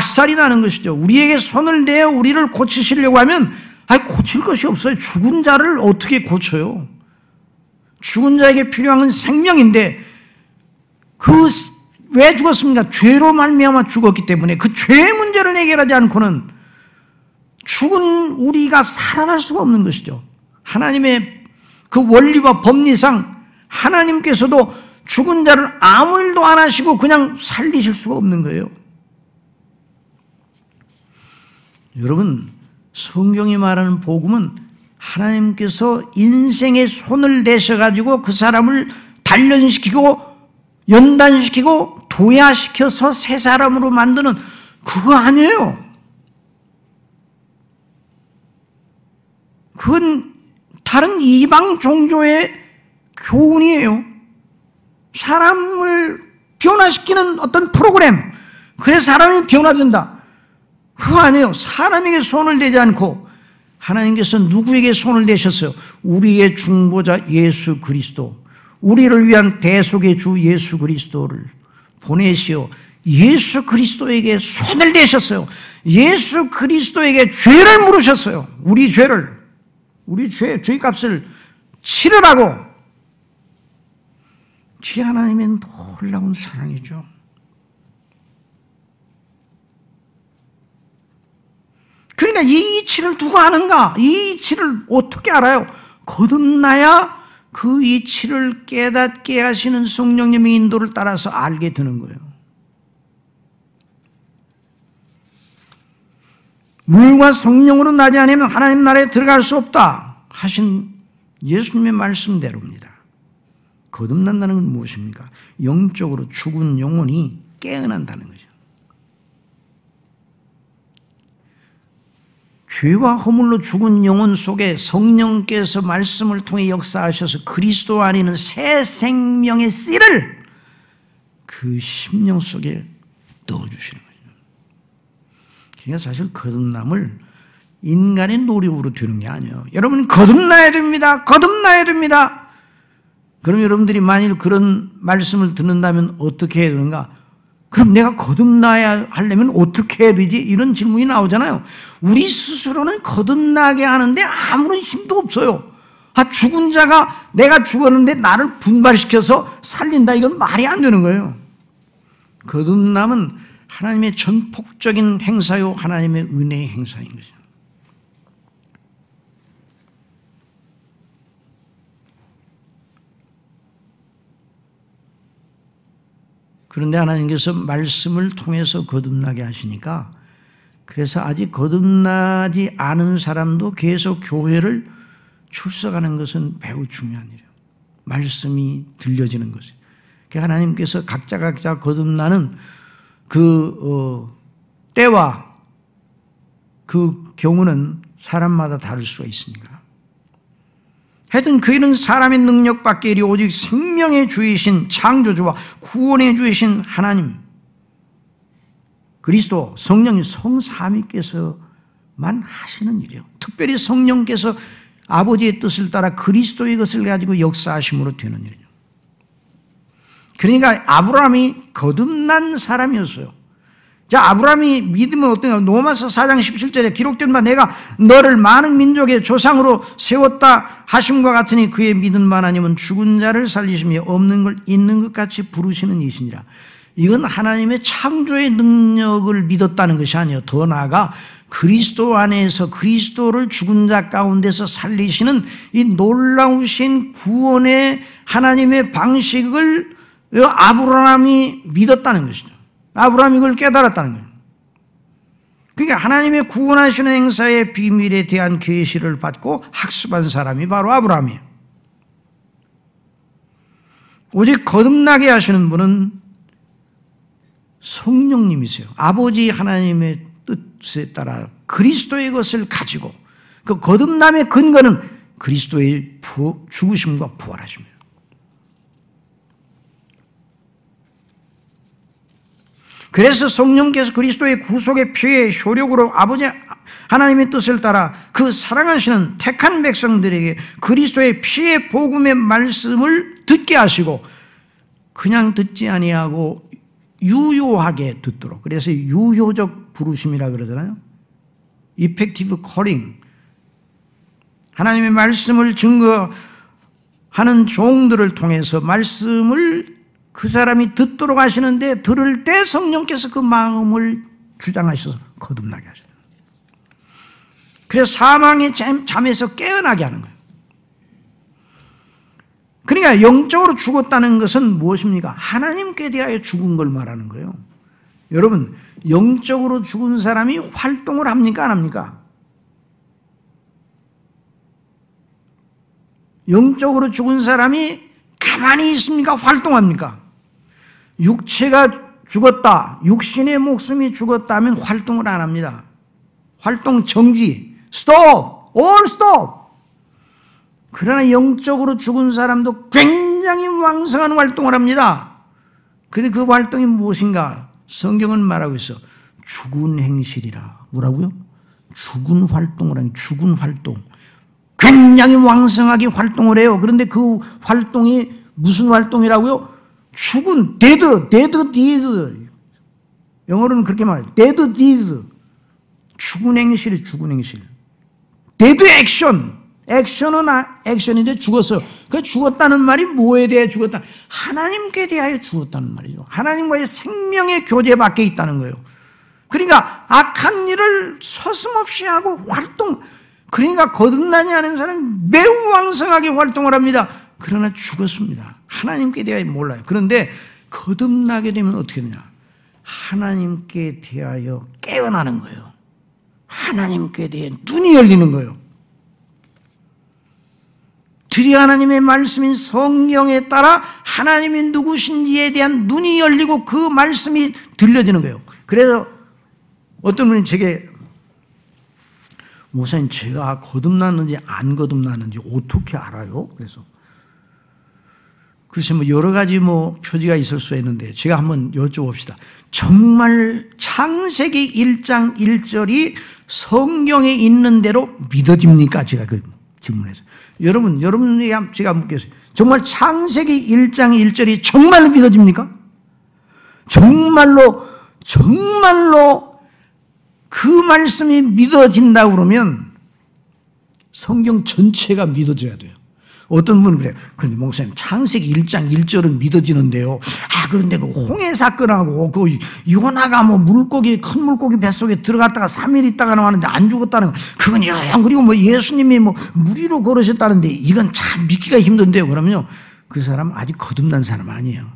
박살이 나는 것이죠. 우리에게 손을 대어 우리를 고치시려고 하면 아 고칠 것이 없어요. 죽은 자를 어떻게 고쳐요? 죽은 자에게 필요한 건 생명인데 그 왜 죽었습니까? 죄로 말미암아 죽었기 때문에 그 죄의 문제를 해결하지 않고는 죽은 우리가 살아날 수가 없는 것이죠. 하나님의 그 원리와 법리상 하나님께서도 죽은 자를 아무 일도 안 하시고 그냥 살리실 수가 없는 거예요. 여러분, 성경이 말하는 복음은 하나님께서 인생의 손을 대셔가지고 그 사람을 단련시키고 연단시키고 도야시켜서 새 사람으로 만드는 그거 아니에요. 그건 다른 이방 종교의 교훈이에요. 사람을 변화시키는 어떤 프로그램. 그래서 사람이 변화된다. 그거 아니에요. 사람에게 손을 대지 않고 하나님께서 누구에게 손을 대셨어요? 우리의 중보자 예수 그리스도. 우리를 위한 대속의 주 예수 그리스도를 보내시어 예수 그리스도에게 손을 대셨어요. 예수 그리스도에게 죄를 물으셨어요. 우리 죄를. 우리 죄, 죄 값을 치르라고. 지 하나님의 놀라운 사랑이죠. 그러니까 이 이치를 누가 아는가? 이 이치를 어떻게 알아요? 거듭나야 그 이치를 깨닫게 하시는 성령님의 인도를 따라서 알게 되는 거예요. 물과 성령으로 나지 않으면 하나님 나라에 들어갈 수 없다 하신 예수님의 말씀대로입니다. 거듭난다는 건 무엇입니까? 영적으로 죽은 영혼이 깨어난다는 거죠. 죄와 허물로 죽은 영혼 속에 성령께서 말씀을 통해 역사하셔서 그리스도 안에는 새 생명의 씨를 그 심령 속에 넣어주시는 거죠. 그러니까 사실 거듭남을 인간의 노력으로 되는 게 아니에요. 여러분 거듭나야 됩니다. 거듭나야 됩니다. 그럼 여러분들이 만일 그런 말씀을 듣는다면 어떻게 해야 되는가? 그럼 내가 거듭나야 하려면 어떻게 해야 되지? 이런 질문이 나오잖아요. 우리 스스로는 거듭나게 하는데 아무런 힘도 없어요. 아, 죽은 자가 내가 죽었는데 나를 분발시켜서 살린다. 이건 말이 안 되는 거예요. 거듭남은 하나님의 전폭적인 행사요. 하나님의 은혜의 행사인 거죠. 그런데 하나님께서 말씀을 통해서 거듭나게 하시니까 그래서 아직 거듭나지 않은 사람도 계속 교회를 출석하는 것은 매우 중요한 일이에요. 말씀이 들려지는 것이. 그러니까 하나님께서 각자 각자 거듭나는 그 어, 때와 그 경우는 사람마다 다를 수가 있습니다. 하여튼 그이는 사람의 능력밖에 이리 오직 생명의 주이신 창조주와 구원의 주이신 하나님 그리스도 성령이 성삼위께서만 하시는 일이에요. 특별히 성령께서 아버지의 뜻을 따라 그리스도의 것을 가지고 역사하심으로 되는 일이에요. 그러니까 아브라함이 거듭난 사람이었어요. 자, 아브라함이 믿으면 어떤가? 노마서 4장 17절에 기록된 바 내가 너를 많은 민족의 조상으로 세웠다 하심과 같으니 그의 바 하나님은 죽은 자를 살리시며 없는 걸 있는 것 같이 부르시는 이시니라. 이건 하나님의 창조의 능력을 믿었다는 것이 아니에요. 더 나아가 그리스도 안에서 그리스도를 죽은 자 가운데서 살리시는 이 놀라우신 구원의 하나님의 방식을 아브라함이 믿었다는 것이죠. 아브라함이 이걸 깨달았다는 거예요. 그러니까 하나님의 구원하시는 행사의 비밀에 대한 계시를 받고 학습한 사람이 바로 아브라함이에요. 오직 거듭나게 하시는 분은 성령님이세요. 아버지 하나님의 뜻에 따라 그리스도의 것을 가지고 그 거듭남의 근거는 그리스도의 죽으심과 부활하십니다. 그래서 성령께서 그리스도의 구속의 피의 효력으로 아버지 하나님의 뜻을 따라 그 사랑하시는 택한 백성들에게 그리스도의 피의 복음의 말씀을 듣게 하시고 그냥 듣지 아니하고 유효하게 듣도록 그래서 유효적 부르심이라 그러잖아요. effective calling 하나님의 말씀을 증거하는 종들을 통해서 말씀을 그 사람이 듣도록 하시는데 들을 때 성령께서 그 마음을 주장하셔서 거듭나게 하셔요. 그래서 사망의 잠 에서 깨어나게 하는 거예요. 그러니까 영적으로 죽었다는 것은 무엇입니까? 하나님께 대하여 죽은 걸 말하는 거예요. 여러분, 영적으로 죽은 사람이 활동을 합니까? 안 합니까? 영적으로 죽은 사람이 가만히 있습니까? 활동합니까? 육체가 죽었다, 육신의 목숨이 죽었다면 활동을 안 합니다. 활동 정지, 스톱, 올 스톱. 그러나 영적으로 죽은 사람도 굉장히 왕성한 활동을 합니다. 근데 그 활동이 무엇인가? 성경은 말하고 있어. 죽은 행실이라. 뭐라고요? 죽은 활동을 하니 죽은 활동. 굉장히 왕성하게 활동을 해요. 그런데 그 활동이 무슨 활동이라고요? 죽은 dead, dead deeds. 영어로는 그렇게 말해요. dead deeds. 죽은 행실이 죽은 행실. dead action. 액션은 아, 액션인데 죽었어요. 그 죽었다는 말이 뭐에 대해 죽었다? 하나님께 대하여 죽었다는 말이죠. 하나님과의 생명의 교제 밖에 있다는 거예요. 그러니까 악한 일을 서슴없이 하고 활동, 그러니까 거듭나지 않은 사람은 매우 왕성하게 활동을 합니다. 그러나 죽었습니다. 하나님께 대하여 몰라요. 그런데 거듭나게 되면 어떻게 되냐? 하나님께 대하여 깨어나는 거예요. 하나님께 대해 눈이 열리는 거예요. 드리 하나님의 말씀인 성경에 따라 하나님이 누구신지에 대한 눈이 열리고 그 말씀이 들려지는 거예요. 그래서 어떤 분이 제게 목사님 제가 거듭났는지 안 거듭났는지 어떻게 알아요? 그래서 글쎄 뭐 여러 가지 뭐 표지가 있을 수 있는데 제가 한번 여쭤봅시다. 정말 창세기 1장 1절이 성경에 있는 대로 믿어집니까? 제가 그 질문해서. 여러분, 여러분이 제가 묻겠어요. 정말 창세기 1장 1절이 정말로 믿어집니까? 정말로, 정말로 그 말씀이 믿어진다 그러면 성경 전체가 믿어져야 돼요. 어떤 분은 그래요. 그런데 목사님, 창세기 1장 1절은 믿어지는데요. 아, 그런데 그 홍해 사건하고 그 요나가 뭐 물고기, 큰 물고기 뱃속에 들어갔다가 3일 있다가 나왔는데 안 죽었다는 거. 그건 영, 그리고 뭐 예수님이 뭐 무리로 걸으셨다는데 이건 참 믿기가 힘든데요. 그러면요. 그 사람 아직 거듭난 사람 아니에요.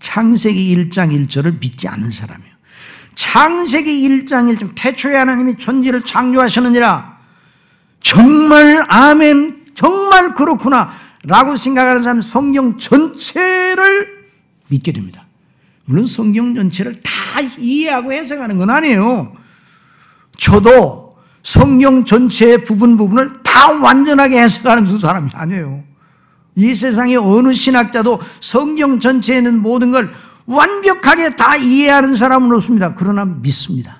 창세기 1장 1절을 믿지 않는 사람이에요. 창세기 1장 1절, 태초에 하나님이 천지를 창조하셨느니라. 정말 아멘 정말 그렇구나. 라고 생각하는 사람 성경 전체를 믿게 됩니다. 물론 성경 전체를 다 이해하고 해석하는 건 아니에요. 저도 성경 전체의 부분 부분을 다 완전하게 해석하는 두 사람이 아니에요. 이 세상의 어느 신학자도 성경 전체에 있는 모든 걸 완벽하게 다 이해하는 사람은 없습니다. 그러나 믿습니다.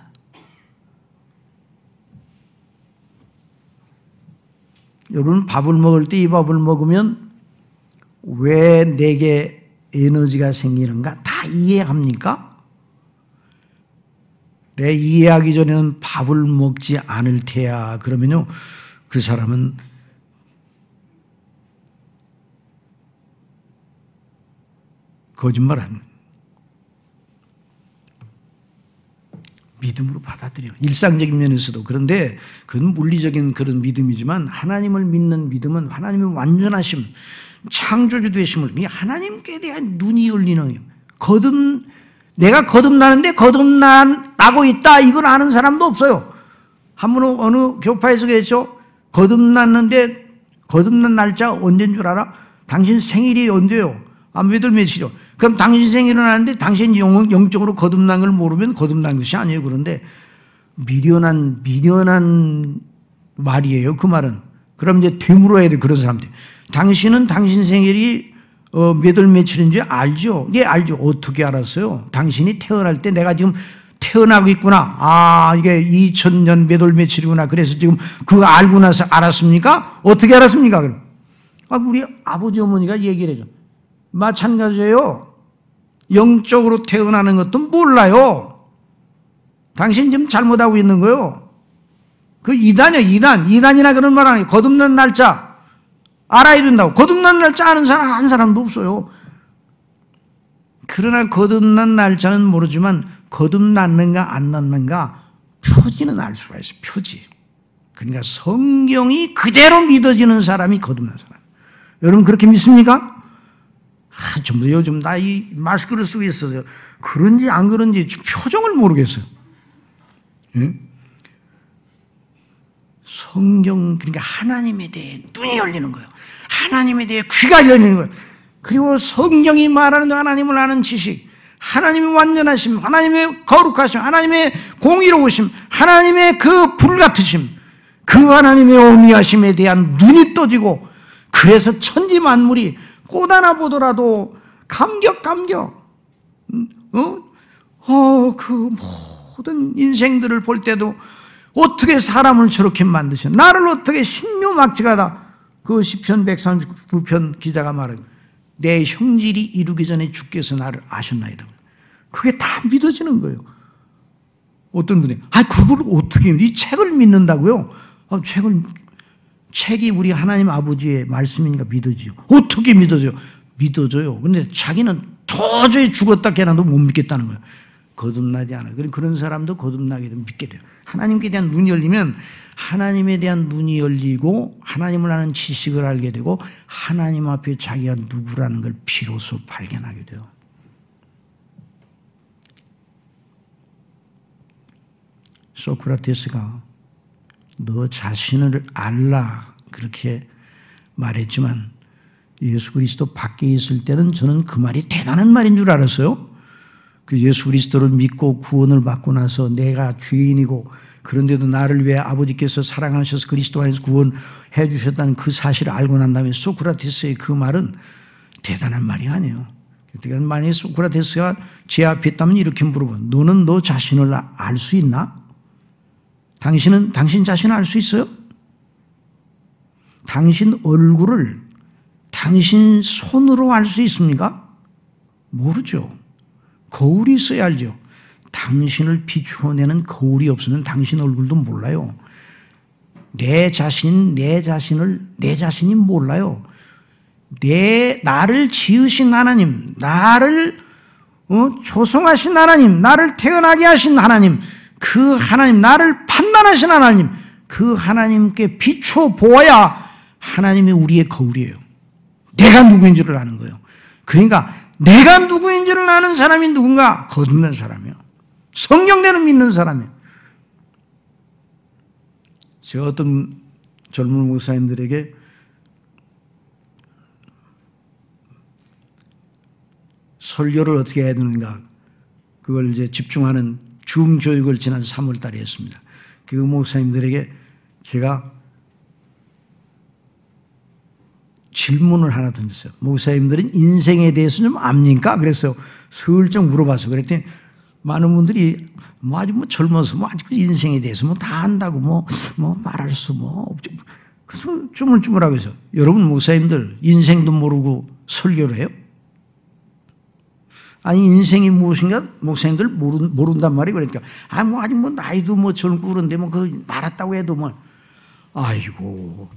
여러분 밥을 먹을 때 이 밥을 먹으면 왜 내게 에너지가 생기는가 다 이해합니까? 내 이해하기 전에는 밥을 먹지 않을 테야. 그러면요, 그 사람은 거짓말 안 믿음으로 받아들여. 일상적인 면에서도. 그런데 그건 물리적인 그런 믿음이지만 하나님을 믿는 믿음은 하나님의 완전하심, 창조주 되심을, 하나님께 대한 눈이 열리는 거듭, 내가 거듭나는데 거듭나고 있다. 이걸 아는 사람도 없어요. 한 분은 어느 교파에서 그랬죠. 거듭났는데 거듭난 날짜 언제인 줄 알아? 당신 생일이 언제요? 아, 몇월 며칠이요? 그럼 당신 생일은 아는데 당신 영, 영적으로 거듭난 걸 모르면 거듭난 것이 아니에요. 그런데 미련한, 미련한 말이에요. 그 말은. 그럼 이제 되물어야 돼. 그런 사람들. 당신은 당신 생일이 어, 몇월 며칠인지 알죠? 예, 알죠. 어떻게 알았어요? 당신이 태어날 때 내가 지금 태어나고 있구나. 아, 이게 2000년 몇월 며칠이구나. 그래서 지금 그거 알고 나서 알았습니까? 어떻게 알았습니까? 그럼? 아, 우리 아버지 어머니가 얘기를 해줘. 마찬가지예요. 영적으로 태어나는 것도 몰라요. 당신 지금 잘못하고 있는 거요. 그 이단이야, 이단. 이단이나 그런 말 아니에요. 거듭난 날짜. 알아야 된다고. 거듭난 날짜 아는 사람 한 사람도 없어요. 그러나 거듭난 날짜는 모르지만 거듭났는가 안 났는가 표지는 알 수가 있어요. 표지. 그러니까 성경이 그대로 믿어지는 사람이 거듭난 사람. 여러분 그렇게 믿습니까? 아, 전부 요즘 나 이 마스크를 쓰고 있어요. 그런지 안 그런지 표정을 모르겠어요. 예? 성경, 그러니까 하나님에 대해 눈이 열리는 거예요. 하나님에 대해 귀가 열리는 거예요. 그리고 성경이 말하는 하나님을 아는 지식, 하나님의 완전하심, 하나님의 거룩하심, 하나님의 공의로우심, 하나님의 그 불같으심, 그 하나님의 어미하심에 대한 눈이 떠지고, 그래서 천지 만물이 꽃 하나 보더라도 감격, 감격. 음, 어? 어, 그 모든 인생들을 볼 때도 어떻게 사람을 저렇게 만드셨 나를 어떻게 신묘막지가다. 그 시편 139편 기자가 말하는 내 형질이 이루기 전에 주께서 나를 아셨나이다. 그게 다 믿어지는 거예요. 어떤 분이, 아, 그걸 어떻게, 이 책을 믿는다고요? 아, 책을 책이 우리 하나님 아버지의 말씀이니까 믿어지요. 어떻게 믿어져요? 믿어져요. 근데 자기는 도저히 죽었다 깨나도 못 믿겠다는 거예요. 거듭나지 않아요. 그런 사람도 거듭나게 되면 믿게 돼요. 하나님께 대한 눈이 열리면 하나님에 대한 눈이 열리고 하나님을 아는 지식을 알게 되고 하나님 앞에 자기가 누구라는 걸 비로소 발견하게 돼요. 소크라테스가 너 자신을 알라 그렇게 말했지만 예수 그리스도 밖에 있을 때는 저는 그 말이 대단한 말인 줄 알았어요. 그 예수 그리스도를 믿고 구원을 받고 나서 내가 죄인이고 그런데도 나를 위해 아버지께서 사랑하셔서 그리스도 안에서 구원해 주셨다는 그 사실을 알고 난 다음에 소크라테스의 그 말은 대단한 말이 아니에요. 만약에 소크라테스가 제 앞에 있다면 이렇게 물어봐. 너는 너 자신을 알 수 있나? 당신은 당신 자신을 알 수 있어요? 당신 얼굴을 당신 손으로 알 수 있습니까? 모르죠. 거울이 있어야 알죠. 당신을 비추어내는 거울이 없으면 당신 얼굴도 몰라요. 내 자신, 내 자신을, 내 자신이 몰라요. 내, 나를 지으신 하나님, 나를, 어, 조성하신 하나님, 나를 태어나게 하신 하나님, 그 하나님, 나를 판단하신 하나님, 그 하나님께 비추어 보아야 하나님이 우리의 거울이에요. 내가 누구인지를 아는 거예요. 그러니까 내가 누구인지를 아는 사람이 누군가? 거듭난 사람이요. 성경대로 믿는 사람이에요. 제가 어떤 젊은 목사님들에게 설교를 어떻게 해야 되는가 그걸 이제 집중하는 줌 교육을 지난 3월 달에 했습니다. 그 목사님들에게 제가 질문을 하나 던졌어요. 목사님들은 인생에 대해서 좀 압니까? 그래서 슬쩍 물어봐서 그랬더니 많은 분들이 뭐 아직 뭐 젊어서 뭐 아직 인생에 대해서 뭐 다 안다고 뭐, 뭐 말할 수 뭐. 그래서 쭈물쭈물하고 해서 여러분 목사님들 인생도 모르고 설교를 해요? 아니 인생이 무엇인가 목사님들 모른, 모른단 말이에요. 그러니까 아 뭐 아직 뭐 나이도 뭐 젊고 그런데 뭐 그 말았다고 해도 뭐 아이고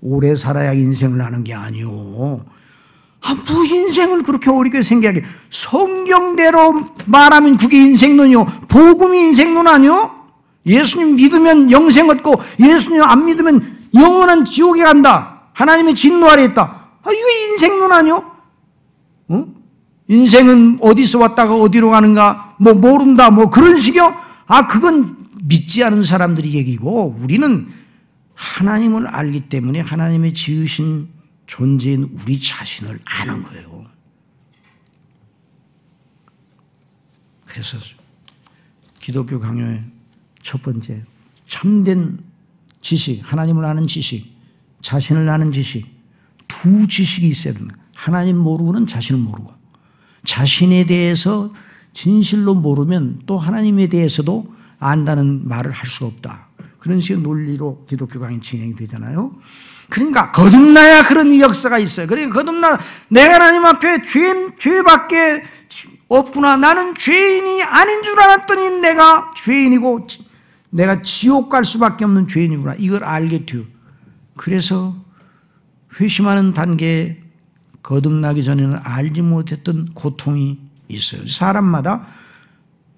오래 살아야 인생을 하는 게 아니오. 아, 뭐 인생을 그렇게 어렵게 생각해. 성경대로 말하면 그게 인생론이요. 복음이 인생론 아니요? 예수님 믿으면 영생 얻고 예수님 안 믿으면 영원한 지옥에 간다. 하나님의 진노 아래 있다. 아, 이거 인생론 아니요? 어? 인생은 어디서 왔다가 어디로 가는가? 뭐 모른다. 뭐 그런 식이요? 아, 그건 믿지 않은 사람들이 얘기고 우리는 하나님을 알기 때문에 하나님의 지으신 존재인 우리 자신을 아는 거예요. 그래서 기독교 강요의 첫 번째 참된 지식, 하나님을 아는 지식, 자신을 아는 지식, 두 지식이 있어야 된다. 하나님 모르고는 자신을 모르고 자신에 대해서 진실로 모르면 또 하나님에 대해서도 안다는 말을 할 수 없다. 그런 식의 논리로 기독교 강의 진행이 되잖아요. 그러니까 거듭나야 그런 역사가 있어요. 그러니까 거듭나 내가 하나님 앞에 죄 죄밖에 없구나. 나는 죄인이 아닌 줄 알았더니 내가 죄인이고 내가 지옥 갈 수밖에 없는 죄인이구나. 이걸 알게 돼요. 그래서 회심하는 단계 거듭나기 전에는 알지 못했던 고통이 있어요. 사람마다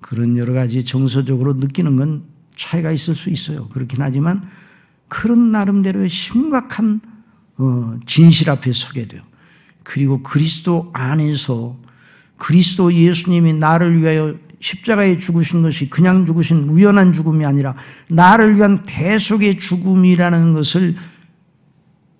그런 여러 가지 정서적으로 느끼는 건 차이가 있을 수 있어요. 그렇긴 하지만 그런 나름대로의 심각한 어, 진실 앞에 서게 돼요. 그리고 그리스도 안에서 그리스도 예수님이 나를 위하여 십자가에 죽으신 것이 그냥 죽으신 우연한 죽음이 아니라 나를 위한 대속의 죽음이라는 것을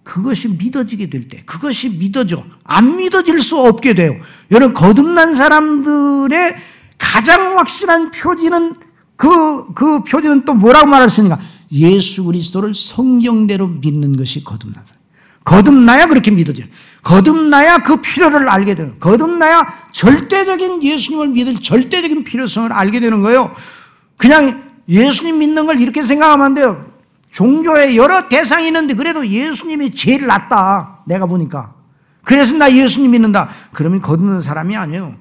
그것이 믿어지게 될 때, 그것이 믿어져. 안 믿어질 수 없게 돼요. 여러분, 거듭난 사람들의 가장 확실한 표지는 그, 그 표지는 또 뭐라고 말했습니까? 예수 그리스도를 성경대로 믿는 것이 거듭나다. 거듭나야 그렇게 믿어져요. 거듭나야 그 필요를 알게 돼요. 거듭나야 절대적인 예수님을 믿을 절대적인 필요성을 알게 되는 거예요. 그냥 예수님 믿는 걸 이렇게 생각하면 안 돼요. 종교에 여러 대상이 있는데 그래도 예수님이 제일 낫다. 내가 보니까. 그래서 나 예수님 믿는다. 그러면 거듭난 사람이 아니에요.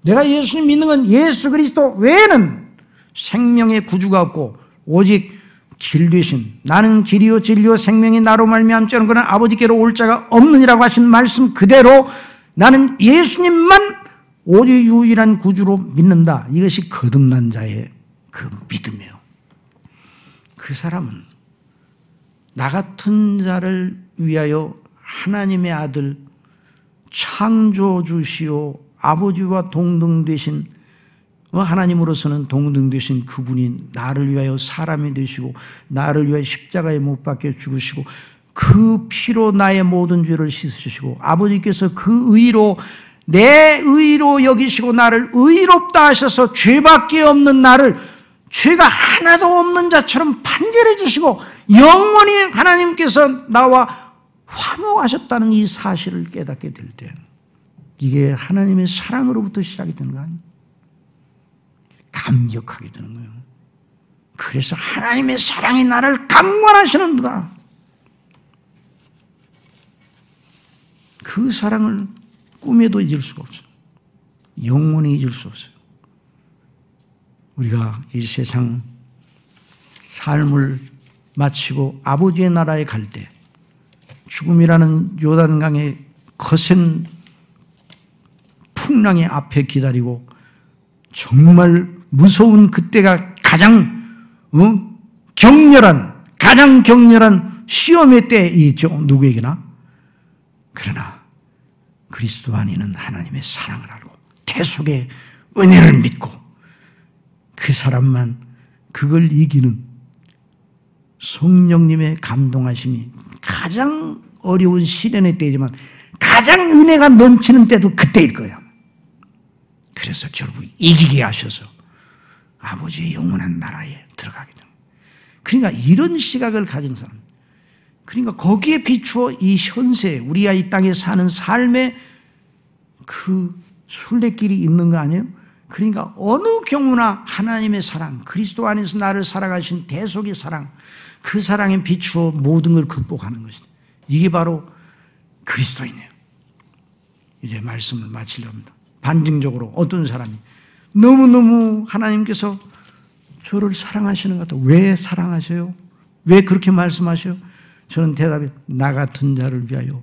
내가 예수님 믿는 건 예수 그리스도 외에는 생명의 구주가 없고 오직 길 되신 나는 길이요 진리요 생명이 나로 말미암지 않은 아버지께로 올 자가 없느니라고 하신 말씀 그대로 나는 예수님만 오직 유일한 구주로 믿는다. 이것이 거듭난 자의 그 믿음이에요. 그 사람은 나 같은 자를 위하여 하나님의 아들 창조주시오. 아버지와 동등 되신 어, 하나님으로서는 동등 되신 그분이 나를 위하여 사람이 되시고 나를 위하여 십자가에 못 박혀 죽으시고 그 피로 나의 모든 죄를 씻으시고 아버지께서 그 의로 내 의로 여기시고 나를 의롭다 하셔서 죄밖에 없는 나를 죄가 하나도 없는 자처럼 판결해 주시고 영원히 하나님께서 나와 화목하셨다는 이 사실을 깨닫게 될 때 이게 하나님의 사랑으로부터 시작이 되는 거 아니에요? 감격하게 되는 거예요. 그래서 하나님의 사랑이 나를 강권하시는도다. 그 사랑을 꿈에도 잊을 수가 없어요. 영원히 잊을 수 없어요. 우리가 이 세상 삶을 마치고 아버지의 나라에 갈 때 죽음이라는 요단강의 거센 풍랑의 앞에 기다리고 정말 무서운 그때가 가장 어? 격렬한 가장 격렬한 시험의 때이죠 누구에게나 그러나 그리스도 안에는 하나님의 사랑을 알고 대속의 은혜를 믿고 그 사람만 그걸 이기는 성령님의 감동하심이 가장 어려운 시련의 때이지만 가장 은혜가 넘치는 때도 그때일 거야. 그래서 결국 이기게 하셔서 아버지의 영원한 나라에 들어가게 됩니다. 그러니까 이런 시각을 가진 사람, 그러니까 거기에 비추어 이 현세, 우리가 이 땅에 사는 삶의 그 순례길이 있는 거 아니에요? 그러니까 어느 경우나 하나님의 사랑, 그리스도 안에서 나를 살아가신 대속의 사랑, 그 사랑에 비추어 모든 걸 극복하는 것이죠. 이게 바로 그리스도이네요. 이제 말씀을 마치려 합니다. 반증적으로 어떤 사람이 너무너무 하나님께서 저를 사랑하시는 것 같아. 왜 사랑하셔요? 왜 그렇게 말씀하셔요? 저는 대답이 나 같은 자를 위하여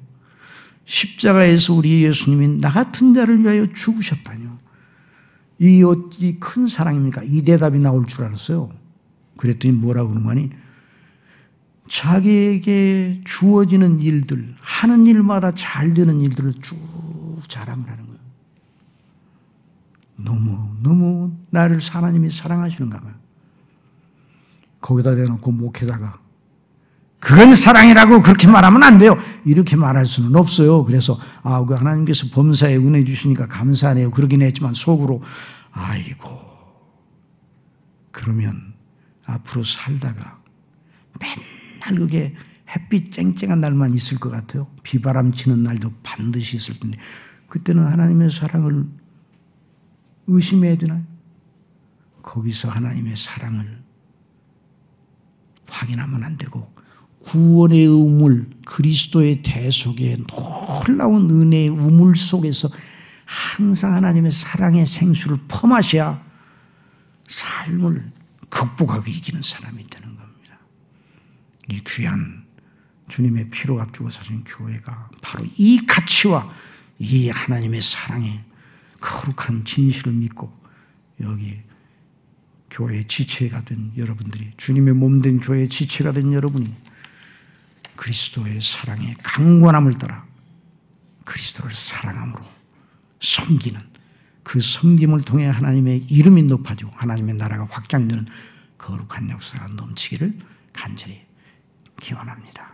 십자가에서 우리 예수님이 나 같은 자를 위하여 죽으셨다뇨. 이 어찌 큰 사랑입니까? 이 대답이 나올 줄 알았어요. 그랬더니 뭐라고 그런 거니? 자기에게 주어지는 일들, 하는 일마다 잘 되는 일들을 쭉 자랑을 하는 거예요. 너무, 너무 나를 하나님이 사랑하시는가 봐요. 거기다 대놓고 목회자가 그건 사랑이라고 그렇게 말하면 안 돼요. 이렇게 말할 수는 없어요. 그래서 아, 그 하나님께서 범사에 은혜 주시니까 감사하네요. 그러긴 했지만 속으로 아이고 그러면 앞으로 살다가 맨날 그게 햇빛 쨍쨍한 날만 있을 것 같아요. 비바람 치는 날도 반드시 있을 텐데 그때는 하나님의 사랑을 의심해야 되나요? 거기서 하나님의 사랑을 확인하면 안 되고 구원의 우물, 그리스도의 대속의 놀라운 은혜의 우물 속에서 항상 하나님의 사랑의 생수를 퍼마셔야 삶을 극복하고 이기는 사람이 되는 겁니다. 이 귀한 주님의 피로 값주고 사신 교회가 바로 이 가치와 이 하나님의 사랑의 거룩한 진실을 믿고 여기 교회의 지체가 된 여러분들이 주님의 몸 된 교회의 지체가 된 여러분이 그리스도의 사랑의 강권함을 따라 그리스도를 사랑함으로 섬기는 그 섬김을 통해 하나님의 이름이 높아지고 하나님의 나라가 확장되는 거룩한 역사가 넘치기를 간절히 기원합니다.